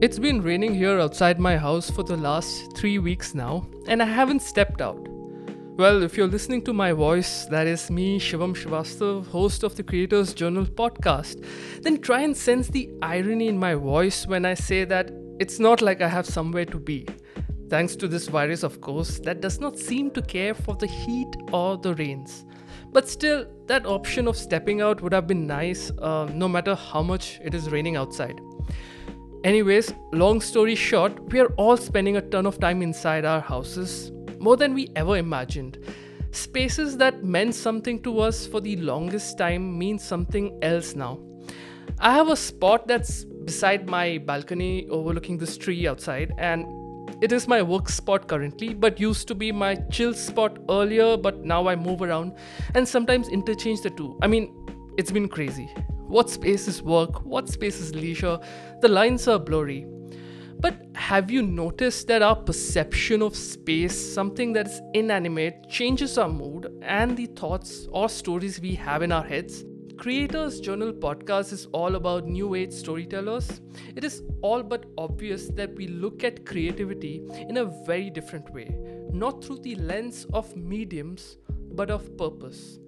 It's been raining here outside my house for the last three weeks now, and I haven't stepped out. Well, if you're listening to my voice, that is me, Shivam Shivastav, host of the Creators Journal podcast, then try and sense the irony in my voice when I say that it's not like I have somewhere to be. Thanks to this virus, of course, that does not seem to care for the heat or the rains. But still, that option of stepping out would have been nice, uh, no matter how much it is raining outside. Anyways, long story short, we are all spending a ton of time inside our houses, more than we ever imagined. Spaces that meant something to us for the longest time mean something else now. I have a spot that's beside my balcony overlooking this tree outside, and it is my work spot currently, but used to be my chill spot earlier, but now I move around and sometimes interchange the two. I mean, it's been crazy. What space is work? What space is leisure? The lines are blurry. But have you noticed that our perception of space, something that is inanimate, changes our mood and the thoughts or stories we have in our heads? Creators Journal podcast is all about new age storytellers. It is all but obvious that we look at creativity in a very different way, not through the lens of mediums, but of purpose.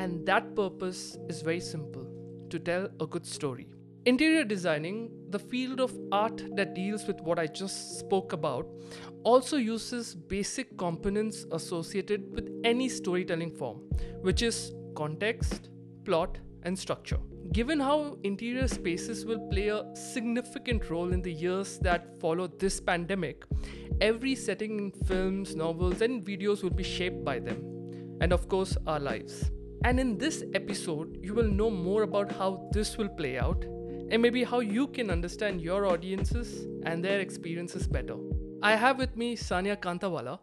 And that purpose is very simple to tell a good story. Interior designing, the field of art that deals with what I just spoke about, also uses basic components associated with any storytelling form, which is context, plot, and structure. Given how interior spaces will play a significant role in the years that follow this pandemic, every setting in films, novels, and videos will be shaped by them, and of course, our lives. And in this episode, you will know more about how this will play out and maybe how you can understand your audiences and their experiences better. I have with me Sanya Kantawala,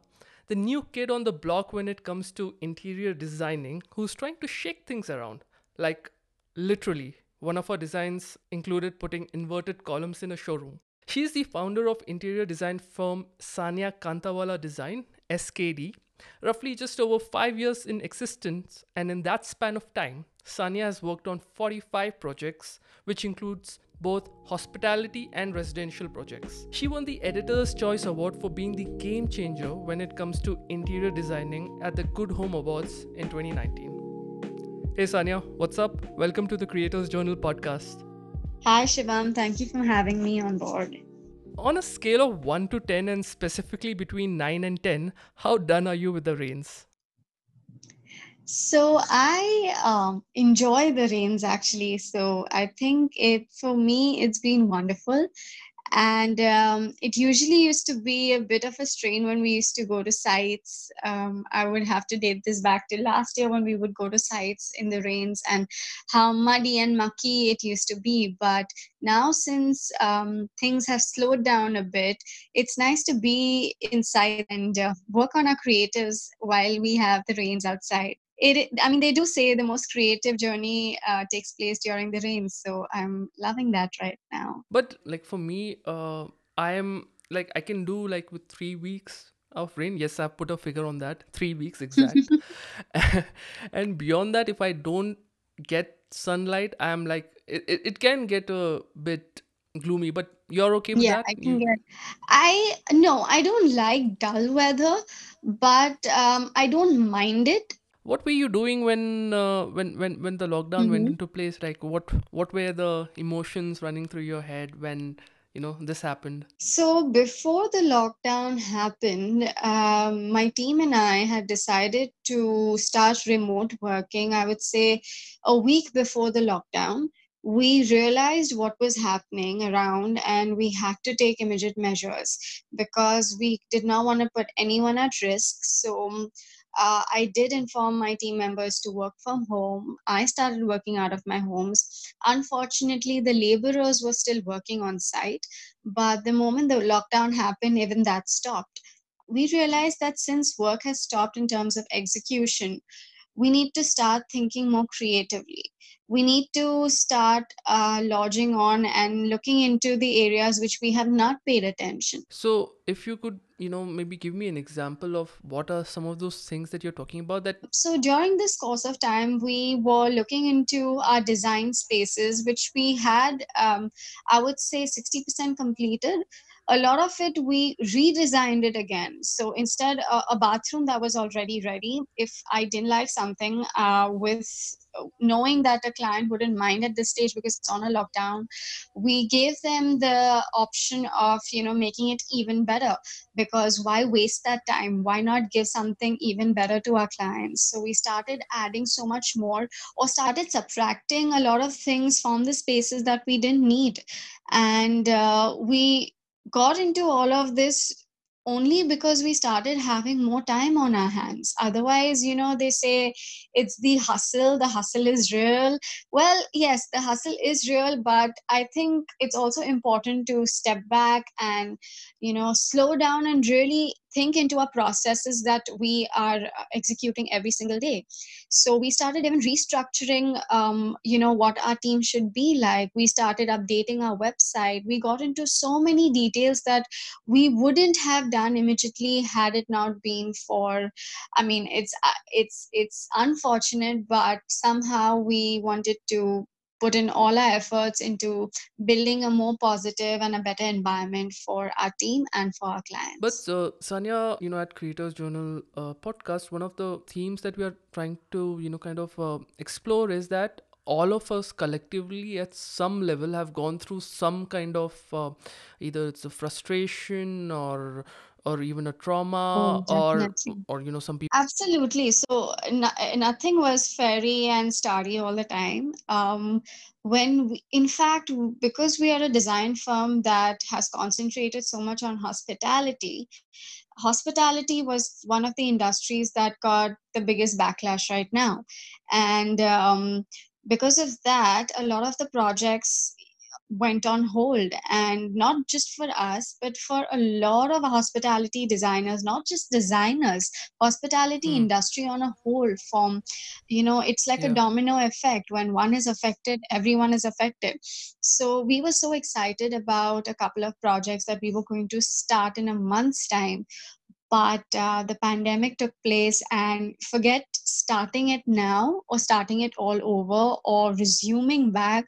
the new kid on the block when it comes to interior designing, who's trying to shake things around. Like, literally, one of her designs included putting inverted columns in a showroom. She's the founder of interior design firm Sanya Kantawala Design, SKD, roughly just over five years in existence, and in that span of time, Sanya has worked on 45 projects, which includes both hospitality and residential projects. She won the Editor's Choice Award for being the game changer when it comes to interior designing at the Good Home Awards in 2019. Hey Sanya, what's up? Welcome to the Creators Journal podcast. Hi Shivam, thank you for having me on board on a scale of 1 to 10 and specifically between 9 and 10 how done are you with the rains? So i um, enjoy the rains actually. So i think it for me it's been wonderful and um, it usually used to be a bit of a strain when we used to go to sites. Um, i would have to date this back to last year when we would go to sites in the rains and how muddy and mucky it used to be. But now since um, things have slowed down a bit it's nice to be inside and uh, work on our creatives while we have the rains outside it i mean they do say the most creative journey uh, takes place during the rain so i'm loving that right now. But like for me uh i am like i can do like with three weeks of rain. Yes i've put a figure on that three weeks exact. And beyond that if i don't get sunlight i'm like it, it, it can get a bit gloomy but you're okay with yeah that? I can get i no i don't like dull weather but um, i don't mind it what were you doing when uh, when when when the lockdown mm-hmm. went into place? Like what what were the emotions running through your head when you know this happened? So before the lockdown happened um, my team and i had decided to start remote working i would say a week before the lockdown. We realized what was happening around and we had to take immediate measures because we did not want to put anyone at risk. So uh, I did inform my team members to work from home. I started working out of my homes. Unfortunately, the laborers were still working on site, but the moment the lockdown happened, even that stopped. We realized that since work has stopped in terms of execution, we need to start thinking more creatively. we need to start uh, lodging on and looking into the areas which we have not paid attention. So, if you could, you know, maybe give me an example of what are some of those things that you're talking about that So, during this course of time, we were looking into our design spaces, which we had, um, I would say, 60% completed a lot of it we redesigned it again. So instead uh, a bathroom that was already ready if i didn't like something uh, with knowing that a client wouldn't mind at this stage because it's on a lockdown we gave them the option of you know making it even better. Because why waste that time? Why not give something even better to our clients? So we started adding so much more or started subtracting a lot of things from the spaces that we didn't need. And uh, we got into all of this only because we started having more time on our hands. Otherwise you know they say it's the hustle the hustle is real. Well yes the hustle is real but i think it's also important to step back and you know slow down and really think into our processes that we are uh, executing every single day. So we started even restructuring um, you know what our team should be like. We started updating our website. We got into so many details that we wouldn't have done immediately had it not been for i mean it's uh, it's it's unfortunate but somehow we wanted to put in all our efforts into building a more positive and a better environment for our team and for our clients. But uh, Sanya, you know, at Creators Journal uh, podcast, one of the themes that we are trying to, you know, kind of uh, explore is that all of us collectively at some level have gone through some kind of uh, either it's a frustration or or even a trauma Oh, or or you know some people Absolutely. So no, nothing was fairy and starry all the time. Um, when we, in fact, because we are a design firm that has concentrated so much on hospitality, hospitality was one of the industries that got the biggest backlash right now, and um, because of that, a lot of the projects went on hold. And not just for us but for a lot of hospitality designers not just designers hospitality hmm, industry on a whole from you know it's like a domino effect. When one is affected everyone is affected. So we were so excited about a couple of projects that we were going to start in a month's time but uh, the pandemic took place and forget starting it now or starting it all over or resuming back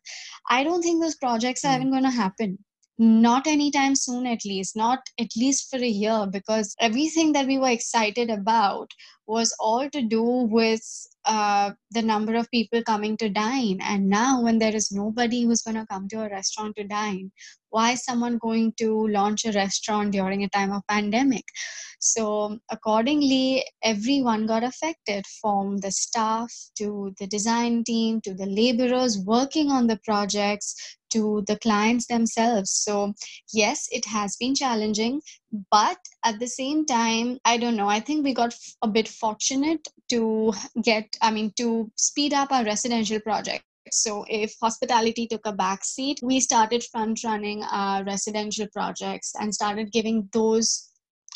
i don't think those projects are hmm, even going to happen. Not anytime soon at least not at least for a year because everything that we were excited about was all to do with uh, the number of people coming to dine and now when there is nobody who's going to come to a restaurant to dine why is someone going to launch a restaurant during a time of pandemic so, accordingly, everyone got affected from the staff to the design team to the laborers working on the projects to the clients themselves. So, yes, it has been challenging, but at the same time, I don't know, I think we got a bit fortunate to get, I mean, to speed up our residential project. So if hospitality took a back seat, we started front running our residential projects and started giving those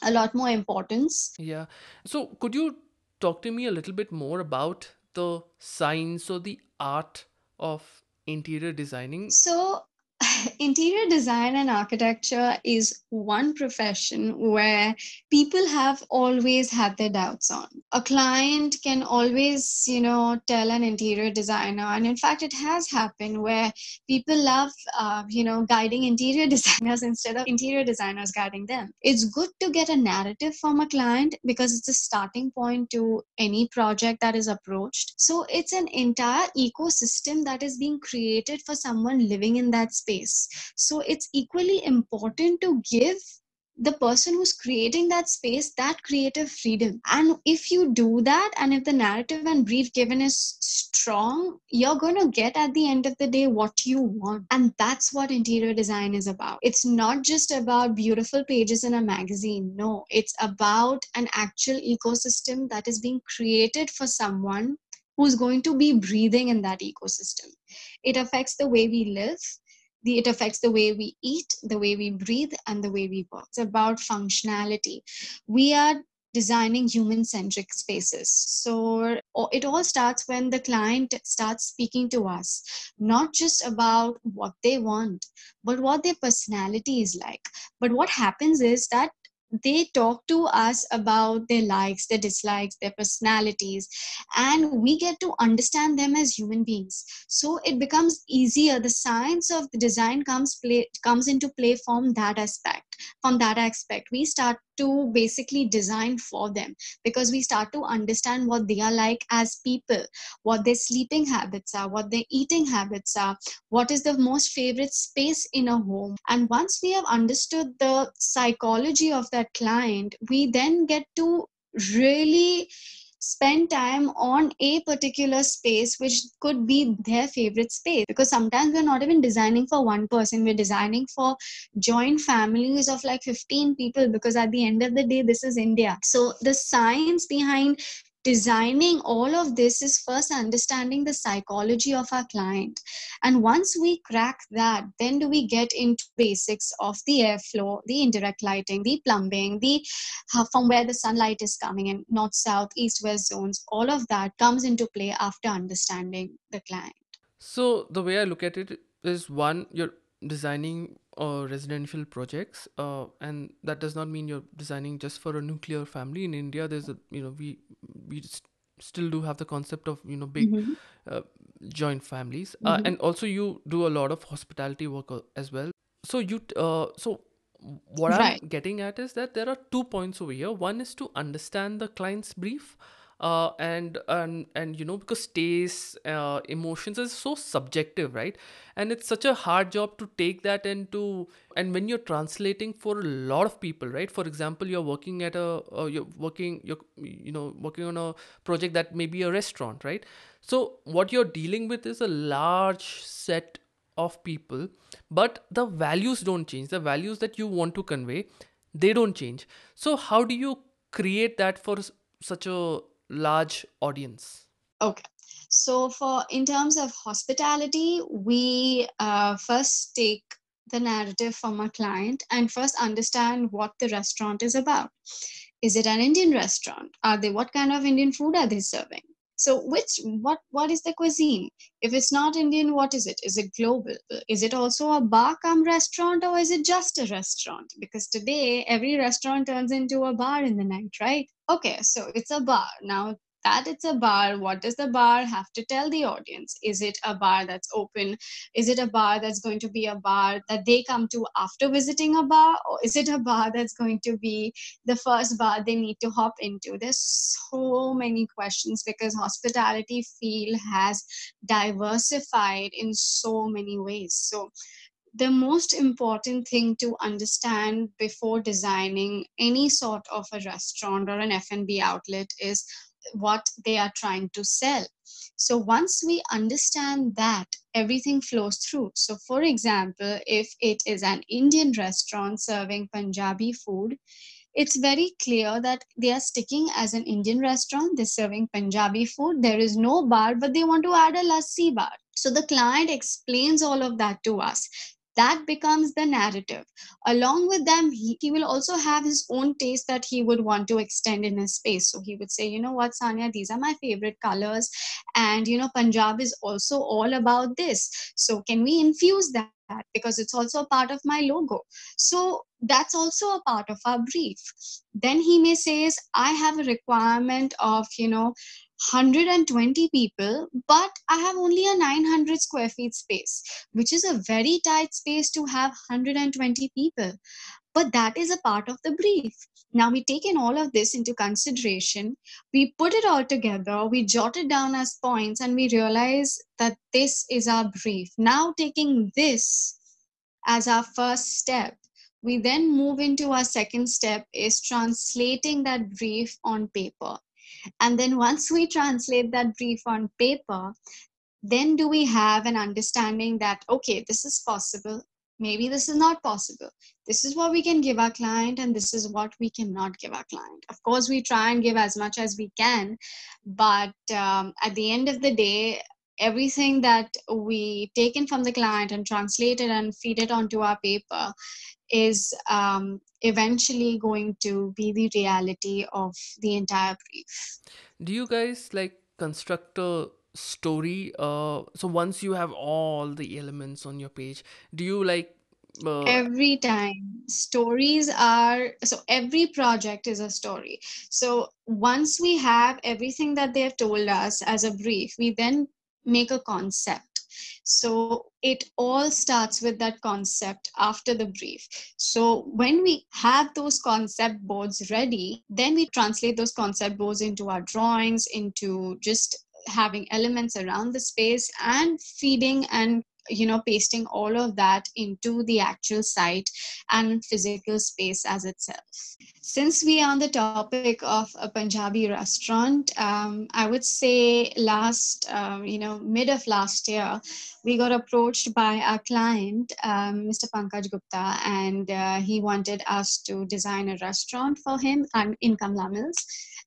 a lot more importance. yeah so could you talk to me a little bit more about the science or the art of interior designing So, interior design and architecture is one profession where people have always had their doubts on. A client can always, you know, tell an interior designer, and in fact, it has happened where people love, uh, you know, guiding interior designers instead of interior designers guiding them. It's good to get a narrative from a client because it's a starting point to any project that is approached. So, it's an entire ecosystem that is being created for someone living in that space. So it's equally important to give the person who's creating that space that creative freedom. And if you do that, and if the narrative and brief given is strong, you're going to get at the end of the day what you want. And that's what interior design is about. It's not just about beautiful pages in a magazine. No, it's about an actual ecosystem that is being created for someone who's going to be breathing in that ecosystem. It affects the way we live, the, it affects the way we eat, the way we breathe, and the way we work. It's about functionality. We are designing human centric spaces. So it all starts when the client starts speaking to us, not just about what they want, but what their personality is like. But what happens is that they talk to us about their likes, their dislikes, their personalities, and we get to understand them as human beings. So it becomes easier. The science of the design comes play comes into play from that aspect from that aspect. We start to basically design for them because we start to understand what they are like as people what their sleeping habits are what their eating habits are what is the most favorite space in a home. And once we have understood the psychology of that client we then get to really spend time on a particular space which could be their favorite space. Because sometimes we're not even designing for one person we're designing for joint families of like 15 people because at the end of the day this is india. So the science behind designing all of this is first understanding the psychology of our client. And once we crack that then do we get into basics of the airflow the indirect lighting the plumbing the uh, from where the sunlight is coming in north south east west zones all of that comes into play after understanding the client. So the way i look at it is one you're designing uh, residential projects uh, and that does not mean you're designing just for a nuclear family. In india there's a you know we we st- still do have the concept of you know big mm-hmm. uh, joint families. Uh, Mm-hmm. and also you do a lot of hospitality work uh, as well. So you t- uh, so what i'm getting at is that there are two points over here. One is to understand the client's brief uh, and and and you know because taste uh, emotions is so subjective right? And it's such a hard job to take that into and when you're translating for a lot of people right? For example you're working at a uh, you're working you're you know working on a project that may be a restaurant right? So what you're dealing with is a large set of people but the values don't change. The values that you want to convey they don't change. So how do you create that for such a large audience. Okay. So for in terms of hospitality we uh, first take the narrative from a client and first understand what the restaurant is about. Is it an indian restaurant? Are they what kind of indian food are they serving so which what what is the cuisine? If it's not indian what is it? Is it global? Is it also a bar come restaurant or is it just a restaurant? Because today every restaurant turns into a bar in the night right? Okay so it's a bar. Now that it's a bar what does the bar have to tell the audience? Is it a bar that's open? Is it a bar that's going to be a bar that they come to after visiting a bar? Or is it a bar that's going to be the first bar they need to hop into? There's so many questions because hospitality field has diversified in so many ways. So the most important thing to understand before designing any sort of a restaurant or an F&B outlet is what they are trying to sell. So once we understand that, everything flows through. So, for example, if it is an Indian restaurant serving Punjabi food, it's very clear that they are sticking as an Indian restaurant. They're serving Punjabi food. There is no bar, but they want to add a lassi bar. So the client explains all of that to us that becomes the narrative. Along with them he, he will also have his own taste that he would want to extend in his space. So he would say you know what sanya these are my favorite colors. And you know punjab is also all about this. So can we infuse that? Because it's also a part of my logo. So that's also a part of our brief. Then he may says i have a requirement of you know 120 people, but I have only a 900 square feet space, which is a very tight space to have 120 people. But that is a part of the brief. Now we take in all of this into consideration, we put it all together, we jot it down as points, and we realize that this is our brief. Now, taking this as our first step, we then move into our second step is translating that brief on paper and then once we translate that brief on paper, then do we have an understanding that, okay, this is possible. Maybe this is not possible. This is what we can give our client, and this is what we cannot give our client. Of course, we try and give as much as we can, but um, at the end of the day, everything that we taken from the client and translate it and feed it onto our paper is um, eventually going to be the reality of the entire brief. Do you guys like construct a story? Uh, so once you have all the elements on your page, do you like uh, Every time stories are so every project is a story. So once we have everything that they have told us as a brief, we then make a concept. So it all starts with that concept after the brief. So when we have those concept boards ready, then we translate those concept boards into our drawings, into just having elements around the space and feeding and you know pasting all of that into the actual site and physical space as itself. Since we are on the topic of a punjabi restaurant um, i would say last um, you know mid of last year we got approached by our client um, mr pankaj gupta and uh, he wanted us to design a restaurant for him in kamla mills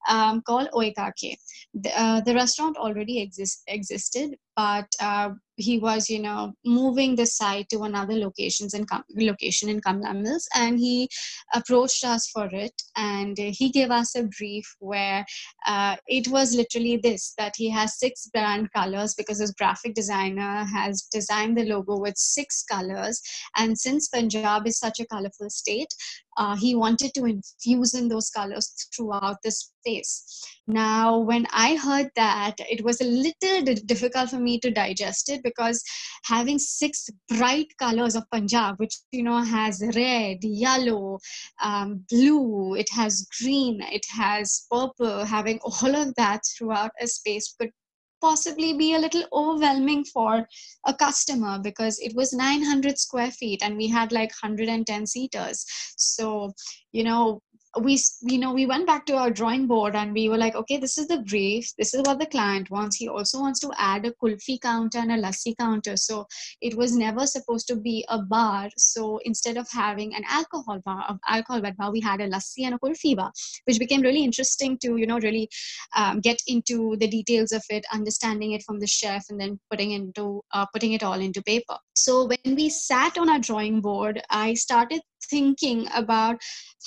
um, called Oye Kake the, uh, the restaurant already exist, existed but uh, he was you know moving the site to another locations in location in Kamla Mills and he approached us for it and he gave us a brief where uh, it was literally this that he has six brand colors because his graphic designer has designed the logo with six colors and since Punjab is such a colorful state uh, he wanted to infuse in those colors throughout the space. Now, when I heard that, it was a little difficult for me to digest it because having six bright colors of Punjab, which you know has red, yellow, um, blue, it has green, it has purple, having all of that throughout a space could possibly be a little overwhelming for a customer because it was 900 square feet and we had like 110 seaters. So you know we you know we went back to our drawing board and we were like okay this is the brief this is what the client wants. He also wants to add a kulfi counter and a lassi counter. So it was never supposed to be a bar. So instead of having an alcohol bar of alcohol bar we had a lassi and a kulfi bar which became really interesting to you know really um, get into the details of it understanding it from the chef and then putting into uh, putting it all into paper. So when we sat on our drawing board i started thinking about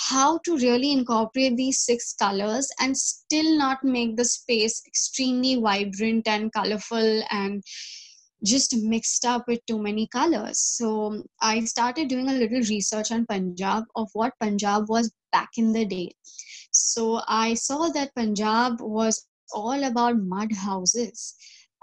how to really incorporate these six colors and still not make the space extremely vibrant and colorful and just mixed up with too many colors. So I started doing a little research on Punjab of what Punjab was back in the day. So I saw that Punjab was all about mud houses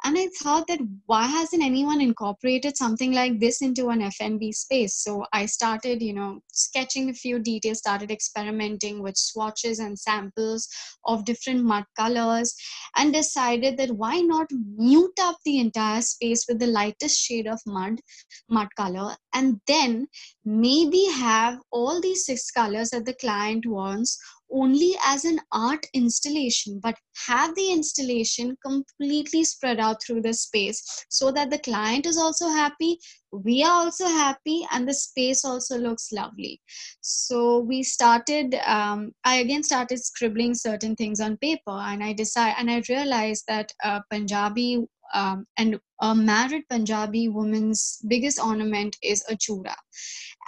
and i thought that why hasn't anyone incorporated something like this into an F&B space? So i started you know sketching a few details started experimenting with swatches and samples of different mud colors and decided that why not mute up the entire space with the lightest shade of mud mud color and then maybe have all these six colors that the client wants only as an art installation, but have the installation completely spread out through the space so that the client is also happy, we are also happy, and the space also looks lovely. So we started, um, I again started scribbling certain things on paper, and I decided, and I realized that uh, Punjabi um, and a married Punjabi woman's biggest ornament is a chura.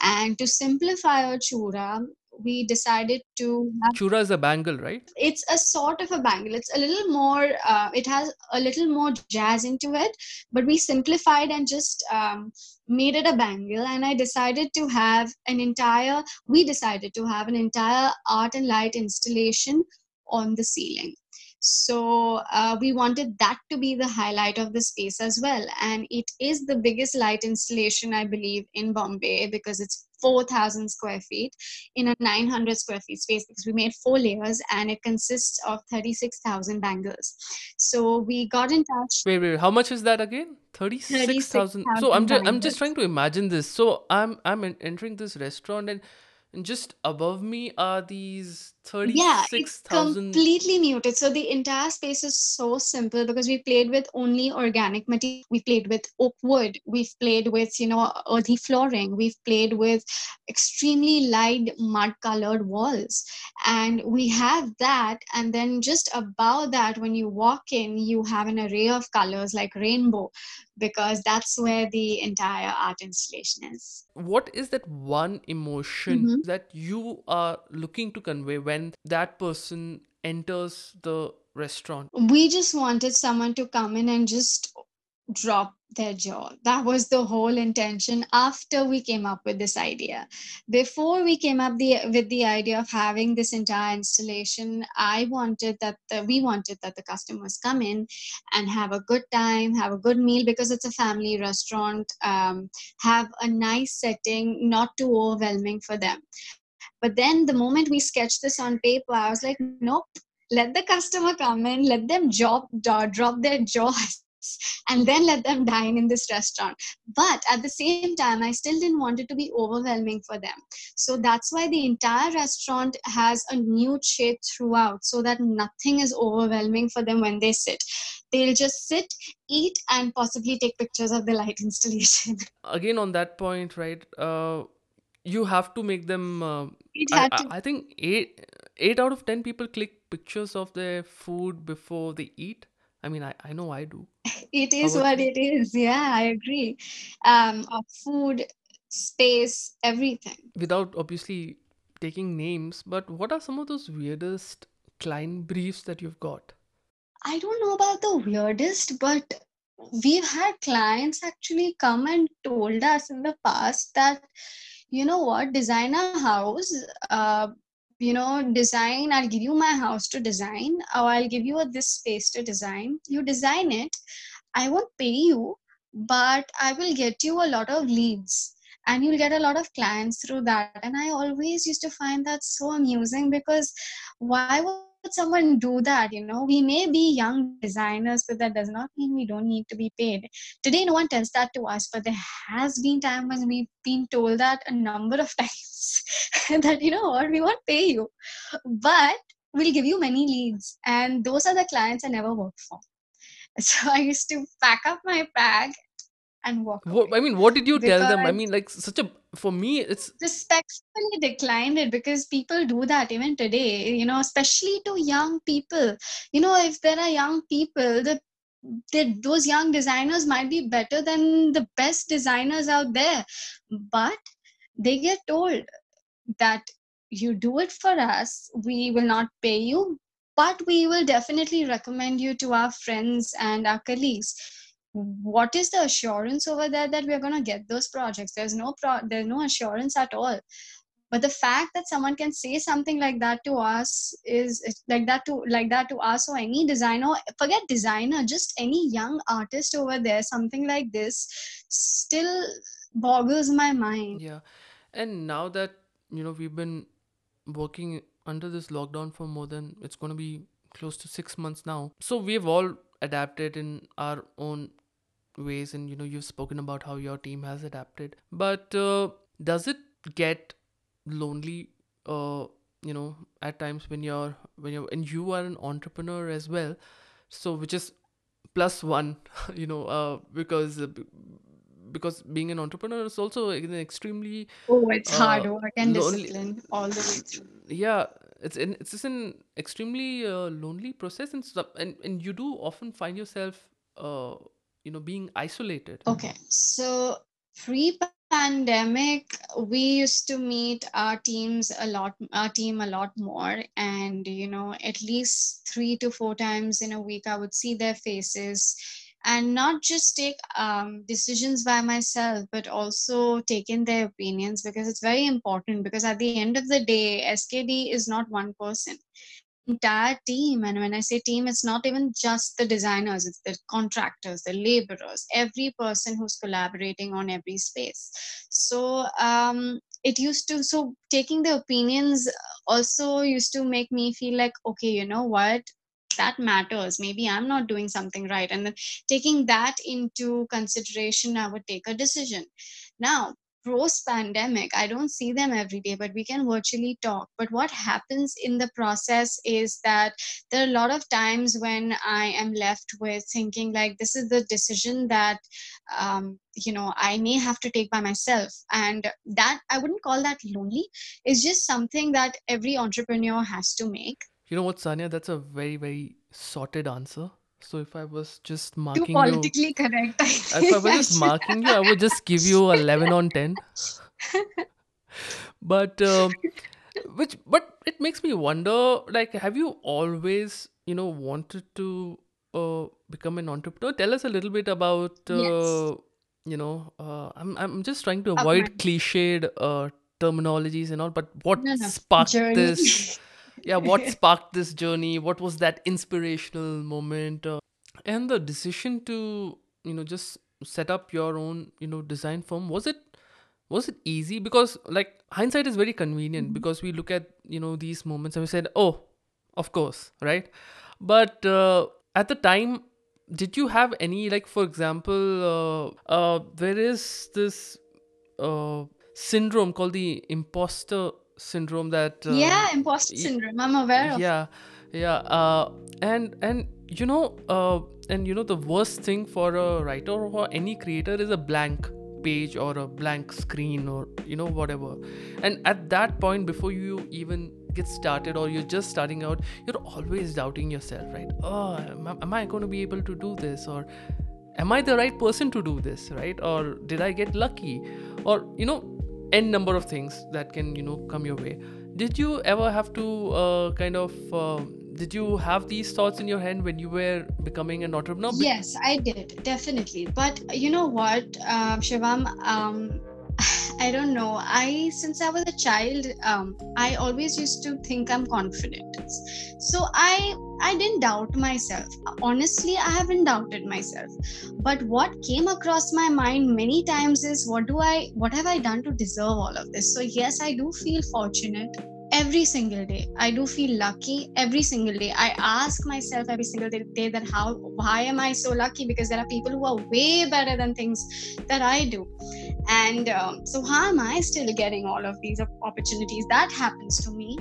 And to simplify a chura, we decided to have, chura is a bangle right? It's a sort of a bangle. It's a little more uh, it has a little more jazz into it but we simplified and just um, made it a bangle. And i decided to have an entire we decided to have an entire art and light installation on the ceiling so uh, we wanted that to be the highlight of the space as well and it is the biggest light installation i believe in bombay because it's 4,000 square feet in a 900 square feet space because we made four layers and it consists of 36,000 bangles. So we got in touch. Wait, wait, how much is that again? 36,000. so I'm just, I'm just trying to imagine this. So I'm, I'm entering this restaurant and, and just above me are these yeah it's 36,000 completely muted. So the entire space is so simple because we played with only organic material. We played with oak wood. We've played with you know earthy flooring. We've played with extremely light mud colored walls. And we have that. And then just above that when you walk in you have an array of colors like rainbow because that's where the entire art installation is. What is that one emotion Mhm. that you are looking to convey when that person enters the restaurant we just wanted someone to come in and just drop their jaw. That was the whole intention after we came up with this idea. Before we came up the, with the idea of having this entire installation, I wanted that the, we wanted that the customers come in and have a good time, have a good meal because it's a family restaurant, um, have a nice setting, not too overwhelming for them. But then the moment we sketched this on paper, I was like, nope, let the customer come in, let them drop, drop their jaws and then let them dine in this restaurant. But at the same time, I still didn't want it to be overwhelming for them. So that's why the entire restaurant has a nude shade throughout so that nothing is overwhelming for them when they sit. They'll just sit, eat, and possibly take pictures of the light installation. again on that point right uh you have to make them uh, I, I think 8 8 out of 10 people click pictures of their food before they eat. I mean i, I know i do. It is what it is. Yeah i agree. Um of food space everything. Without obviously taking names but what are some of those weirdest client briefs that you've got? I don't know about the weirdest but we've had clients actually come and told us in the past that you know what? Design a house uh, you know design i'll give you my house to design or i'll give you a, this space to design. You design it. I won't pay you, but I will get you a lot of leads and you'll get a lot of clients through that. And I always used to find that so amusing because why would someone do that? You know, we may be young designers, but that does not mean we don't need to be paid. Today, no one tells that to us, but there has been time when we've been told that a number of times that, you know what, we won't pay you, but we'll give you many leads. And those are the clients I never worked for. So I used to pack up my bag and walk what i mean what did you tell them i mean like such a for me it's respectfully declined it because people do that even today, you know, especially to young people. You know, if there are young people, the those young designers might be better than the best designers out there, but they get told that you do it for us, we will not pay you, but we will definitely recommend you to our friends and our colleagues. What is the assurance over there that we're going to get those projects? There's no pro- there's no assurance at all. But the fact that someone can say something like that to us is like that to like that to us or any designer, forget designer, just any young artist over there, something like this still boggles my mind. yeah and now that you know we've been working under this lockdown for more than it's going to be close to 6 months now so we've all adapted in our own ways and you know you've spoken about how your team has adapted but uh, does it get lonely uh you know at times when you're when you're and you are an entrepreneur as well so which is plus one you know uh because uh, because being an entrepreneur is also an extremely Oh, it's uh hard work and lonely discipline all the way through. yeah it's in it's just an extremely uh, lonely process and and and you do often find yourself uh you know being isolated. Okay, so pre-pandemic, we used to meet our teams a lot, our team a lot more, and you know, at least three to four times in a week, I would see their faces, and not just take um, decisions by myself, but also take in their opinions because it's very important. Because at the end of the day, SKD is not one person entire team and when i say team it's not even just the designers it's the contractors the laborers every person who's collaborating on every space so um it used to so taking the opinions also used to make me feel like okay you know what that matters. Maybe i'm not doing something right. And taking that into consideration i would take a decision. Now post pandemic i don't see them every day but we can virtually talk. But what happens in the process is that there are a lot of times when i am left with thinking like this is the decision that um, you know i may have to take by myself. And that i wouldn't call that lonely. It's just something that every entrepreneur has to make You know what, Sanya? That's a very, very sorted answer. So if I was just too marking you, politically correct i if I was just marking you, I would just give you 11 on 10. But um, which, but it makes me wonder, like, have you always, you know, wanted to uh, become an entrepreneur? Tell us a little bit about, yes uh, you know, uh, I'm I'm just trying to avoid cliched uh, terminologies and all, but what no no sparked journey this? Yeah, what sparked this journey? What was that inspirational moment? Uh, and the decision to, you know, just set up your own, you know, design firm, was it was it easy? Because like hindsight is very convenient Mhm. because we look at, you know, these moments and we said, "Oh, of course," right? But uh, at the time, did you have any like for example, uh, uh there is this uh syndrome called the imposter syndrome that uh, yeah imposter syndrome i'm aware of. yeah yeah uh and and you know uh and you know the worst thing for a writer or any creator is a blank page or a blank screen or you know whatever. And at that point before you even get started or you're just starting out you're always doubting yourself right? Oh am, am i going to be able to do this? Or am i the right person to do this right? Or did i get lucky? Or you know n number of things that can you know come your way did you ever have to uh, kind of um did you have these thoughts in your head when you were becoming an entrepreneur Yes, I did, definitely. But you know what, uh, Shivam, um, I don't know. I, since I was a child, um, I always used to think I'm confident. So I, I didn't doubt myself. Honestly, I haven't doubted myself. But what came across my mind many times is, what do I, what have I done to deserve all of this? So yes, I do feel fortunate every single day i do feel lucky every single day i ask myself every single day that how why am i so lucky because there are people who are way better than things that i do and um, so how am i still getting all of these opportunities? That happens to me.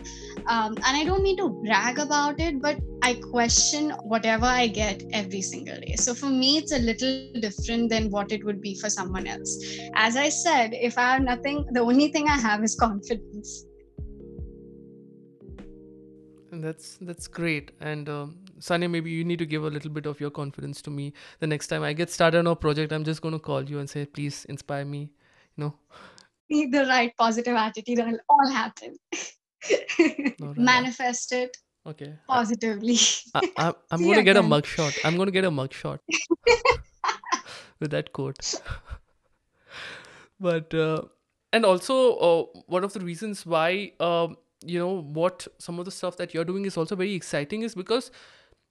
Um, and i don't mean to brag about it but i question whatever i get every single day. So for me it's a little different than what it would be for someone else. As i said if i have nothing the only thing i have is confidence. And that's that's great. And um, Sanya, maybe you need to give a little bit of your confidence to me the next time i get started on a project. I'm just going to call you and say please inspire me know need the right positive attitude and it'll all happen. right Manifest it okay. Positively. I, I, I'm going to get a mugshot. I'm going to get a mugshot with that quote. But uh, and also uh, one of the reasons why um, you know what some of the stuff that you're doing is also very exciting is because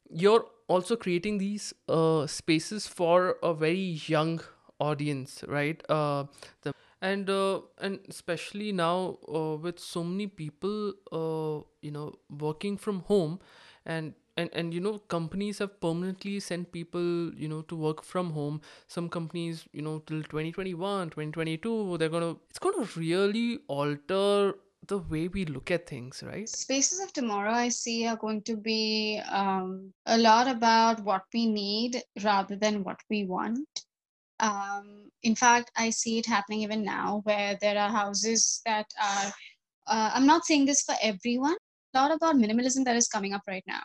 you're also creating these uh, spaces for a very young audience right? Uh, the and uh, and especially now uh, with so many people uh, you know working from home and and and you know companies have permanently sent people you know to work from home. Some companies you know till 2021 2022 they're gonna it's gonna really alter the way we look at things right? Spaces of tomorrow, I see, are going to be um, a lot about what we need rather than what we want. Um, in fact, I see it happening even now where there are houses that are, uh, I'm not saying this for everyone. A lot about minimalism that is coming up right now,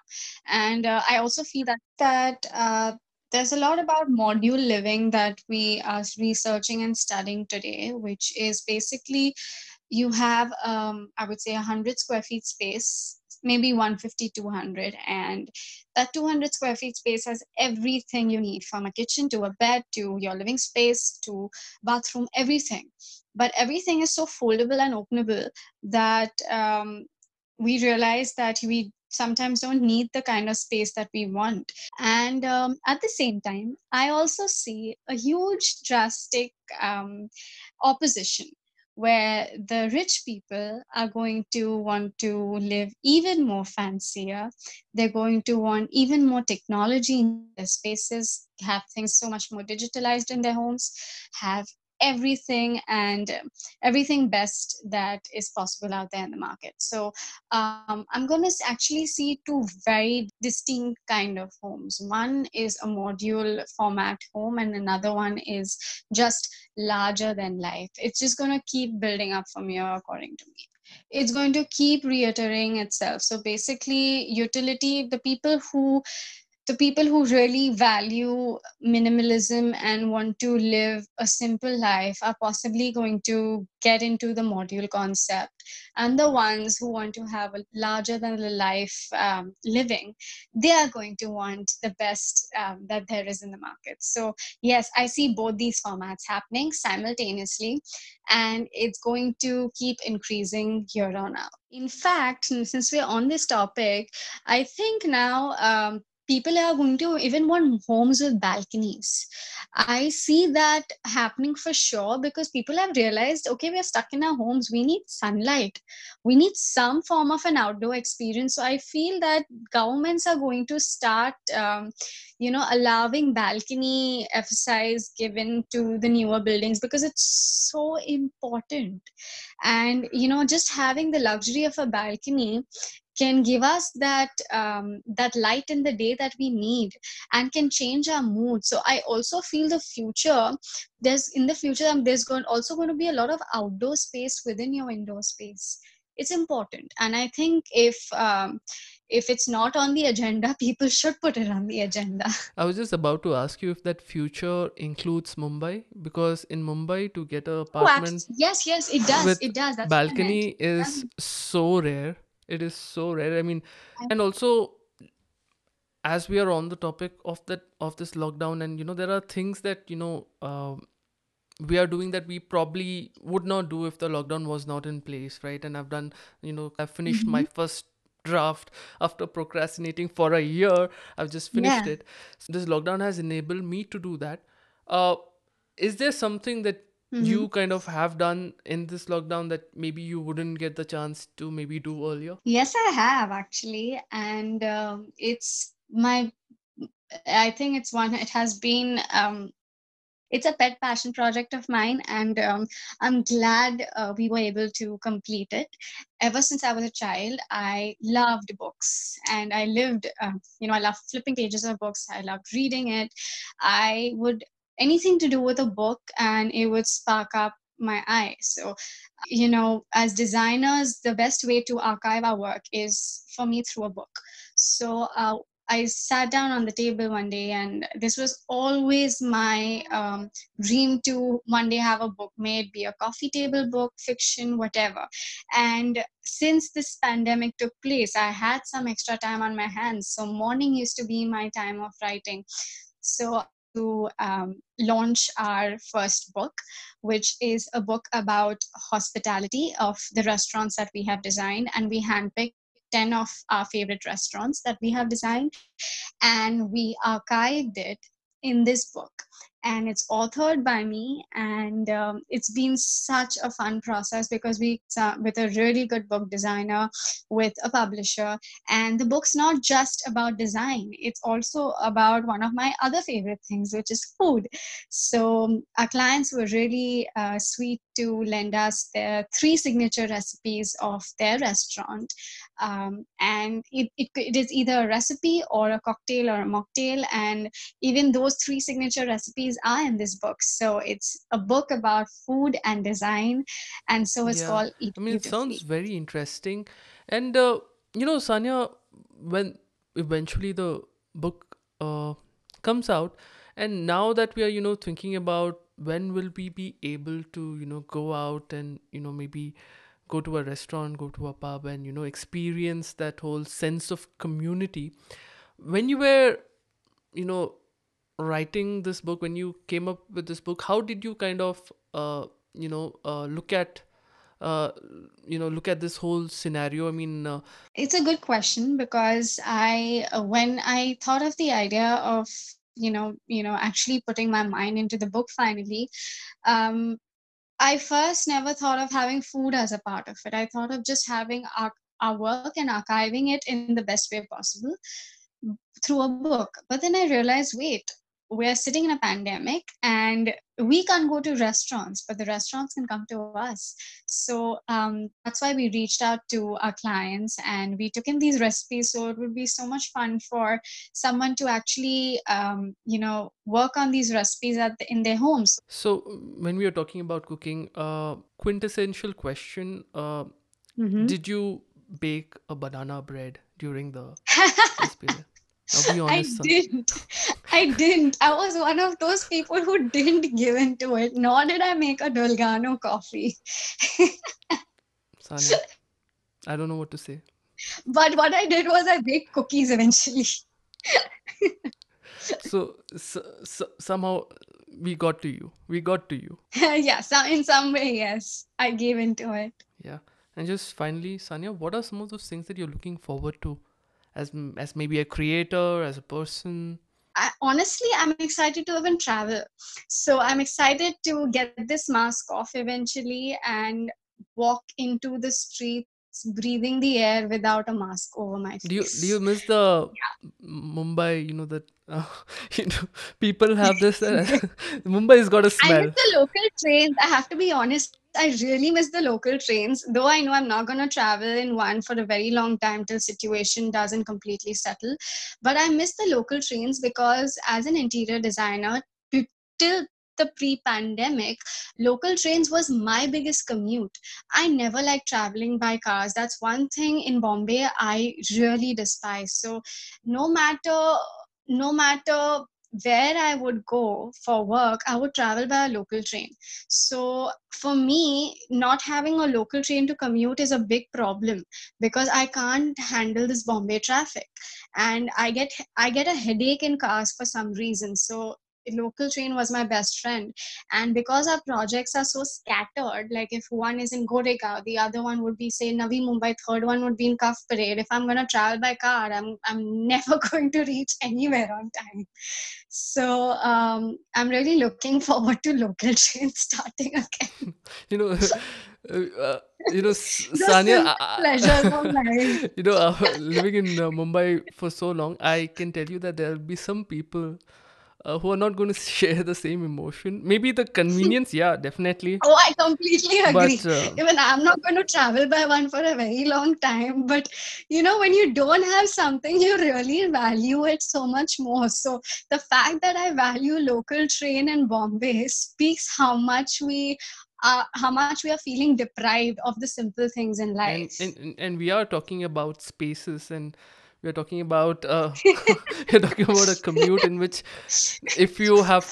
and uh, I also feel that that uh, there's a lot about module living that we are researching and studying today, which is basically you have um, i would say a 100 square feet space maybe 150 200 and that 200 square feet space has everything you need from a kitchen to a bed to your living space to bathroom everything. But everything is so foldable and openable that um, we realize that we sometimes don't need the kind of space that we want. And um, at the same time i also see a huge drastic um, opposition where the rich people are going to want to live even more fancier. They're going to want even more technology in their spaces, have things so much more digitalized in their homes, have everything and everything best that is possible out there in the market. So um, i'm going to actually see two very distinct kind of homes. One is a module format home and another one is just larger than life. It's just going to keep building up from here according to me. It's going to keep reiterating itself. So basically utility the people who the people who really value minimalism and want to live a simple life are possibly going to get into the module concept. And the ones who want to have a larger than life um, living they are going to want the best um, that there is in the market. So yes i see both these formats happening simultaneously and it's going to keep increasing year on out. In fact since we're on this topic i think now um, people are going to even want homes with balconies. I see that happening for sure because people have realized okay we're stuck in our homes. We need sunlight. We need some form of an outdoor experience. So i feel that governments are going to start um, you know allowing balcony emphasize given to the newer buildings because it's so important. And you know just having the luxury of a balcony can give us that um, that light in the day that we need and can change our mood. So i also feel the future there's in the future um, there's going also going to be a lot of outdoor space within your indoor space. It's important. And i think if um, if it's not on the agenda people should put it on the agenda. I was just about to ask you if that future includes mumbai because in mumbai to get a oh, apartment oh, yes yes it does. it does. That's balcony is so rare it is so rare. I mean and also as we are on the topic of that of this lockdown and you know there are things that you know uh, we are doing that we probably would not do if the lockdown was not in place right? And i've done you know i've finished my first draft after procrastinating for a year. I've just finished yeah. it. So this lockdown has enabled me to do that. Uh, is there something that mm-hmm. you kind of have done in this lockdown that maybe you wouldn't get the chance to maybe do earlier? Yes, I have actually. And um, it's my, I think it's one, it has been, um, it's a pet passion project of mine and um, i'm glad uh, we were able to complete it ever since i was a child i loved books and i lived uh, you know i loved flipping pages of books i loved reading it i would anything to do with a book and it would spark up my eye. So, you know, as designers, the best way to archive our work is for me through a book. So, uh, I sat down on the table one day, and this was always my um, dream to one day have a book made, be a coffee table book, fiction, whatever. And since this pandemic took place, I had some extra time on my hands. So, morning used to be my time of writing. So, to um, launch our first book, which is a book about hospitality of the restaurants that we have designed. And we handpicked 10 of our favorite restaurants that we have designed, and we archived it in this book and it's authored by me and um, it's been such a fun process because we with a really good book designer with a publisher and the book's not just about design it's also about one of my other favorite things which is food. So um, our clients were really uh, sweet to lend us their three signature recipes of their restaurant. Um, and it, it, it is either a recipe or a cocktail or a mocktail and even those three signature recipes are in this book. So it's a book about food and design and so it's yeah. called Eat i mean it sounds very interesting. And uh, you know sanya when eventually the book uh, comes out and now that we are you know thinking about when will we be able to you know go out and you know maybe go to a restaurant go to a pub and you know experience that whole sense of community. When you were you know writing this book when you came up with this book how did you kind of uh, you know uh, look at uh, you know look at this whole scenario? I mean uh, it's a good question because i uh, when i thought of the idea of you know you know actually putting my mind into the book finally um, i first never thought of having food as a part of it. I thought of just having our, our work and archiving it in the best way possible through a book. But then i realized wait we're sitting in a pandemic and we can't go to restaurants, but the restaurants can come to us. So um, that's why we reached out to our clients and we took in these recipes. So it would be so much fun for someone to actually, um, you know, work on these recipes at the, in their homes. So when we are talking about cooking, uh, quintessential question: uh, Mhm. Did you bake a banana bread during the this period? Now be I didn't. I didn't. I was one of those people who didn't give in to it, nor did I make a Dalgona coffee. Sanya, I don't know what to say. but what I did was I baked cookies eventually. So, so, so somehow we got to you. We got to you. yeah, so in some way, yes, I gave into it. Yeah. And just finally, Sanya, what are some of those things that you're looking forward to, as as maybe a creator, as a person? I, honestly, I'm excited to even travel. So I'm excited to get this mask off eventually and walk into the streets breathing the air without a mask over my face. Do you do you miss the Mumbai? You know that uh, you know people have this. Uh, Mumbai's got a I miss the local trains. I have to be honest. I really miss the local trains, though I know I'm not going to travel in one for a very long time till situation doesn't completely settle. But I miss the local trains because as an interior designer, till the pre-pandemic, local trains was my biggest commute. I never liked traveling by cars. That's one thing in Bombay I really despise. So no matter no matter where I would go for work, I would travel by a local train. So for me, not having a local train to commute is a big problem because I can't handle this Bombay traffic, and I get I get a headache in cars for some reason. So local train was my best friend and because our projects are so scattered like if one is in goregaon the other one would be say navi mumbai third one would be in Cuffe parade if i'm going to travel by car i'm i'm never going to reach anywhere on time so um, I'm really looking forward to local trains starting again. You know, uh, you know, Sanya. simple I- I- pleasures of life. you know, uh, living in uh, Mumbai for so long, I can tell you that there will be some people uh, who are not going to share the same emotion. Maybe the convenience, yeah, definitely. Oh, I completely agree. But uh, Even I'm not going to travel by one for a very long time. But you know, when you don't have something, you really value it so much more. So the fact that I value local train in Bombay speaks how much we uh, how much we are feeling deprived of the simple things in life. and and and we are talking about spaces and we are talking about uh, we're talking about a commute in which if you have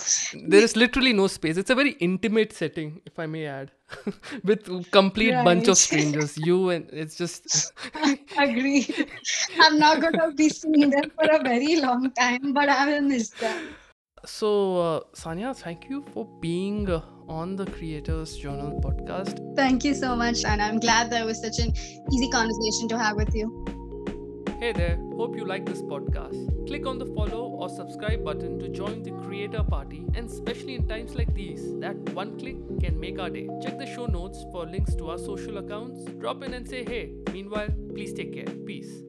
there is literally no space it's a very intimate setting if i may add with complete bunch of strangers you and it's just I Agree. I'm not going to be seeing them for a very long time, but I will miss them. so uh, sanya thank you for being uh, on the creators journal podcast Thank you so much, and I'm glad that it was such an easy conversation to have with you. Hey there, hope you like this podcast. Click on the follow or subscribe button to join the creator party, and especially in times like these, that one click can make our day. Check the show notes for links to our social accounts. Drop in and say hey. Meanwhile, please take care. Peace.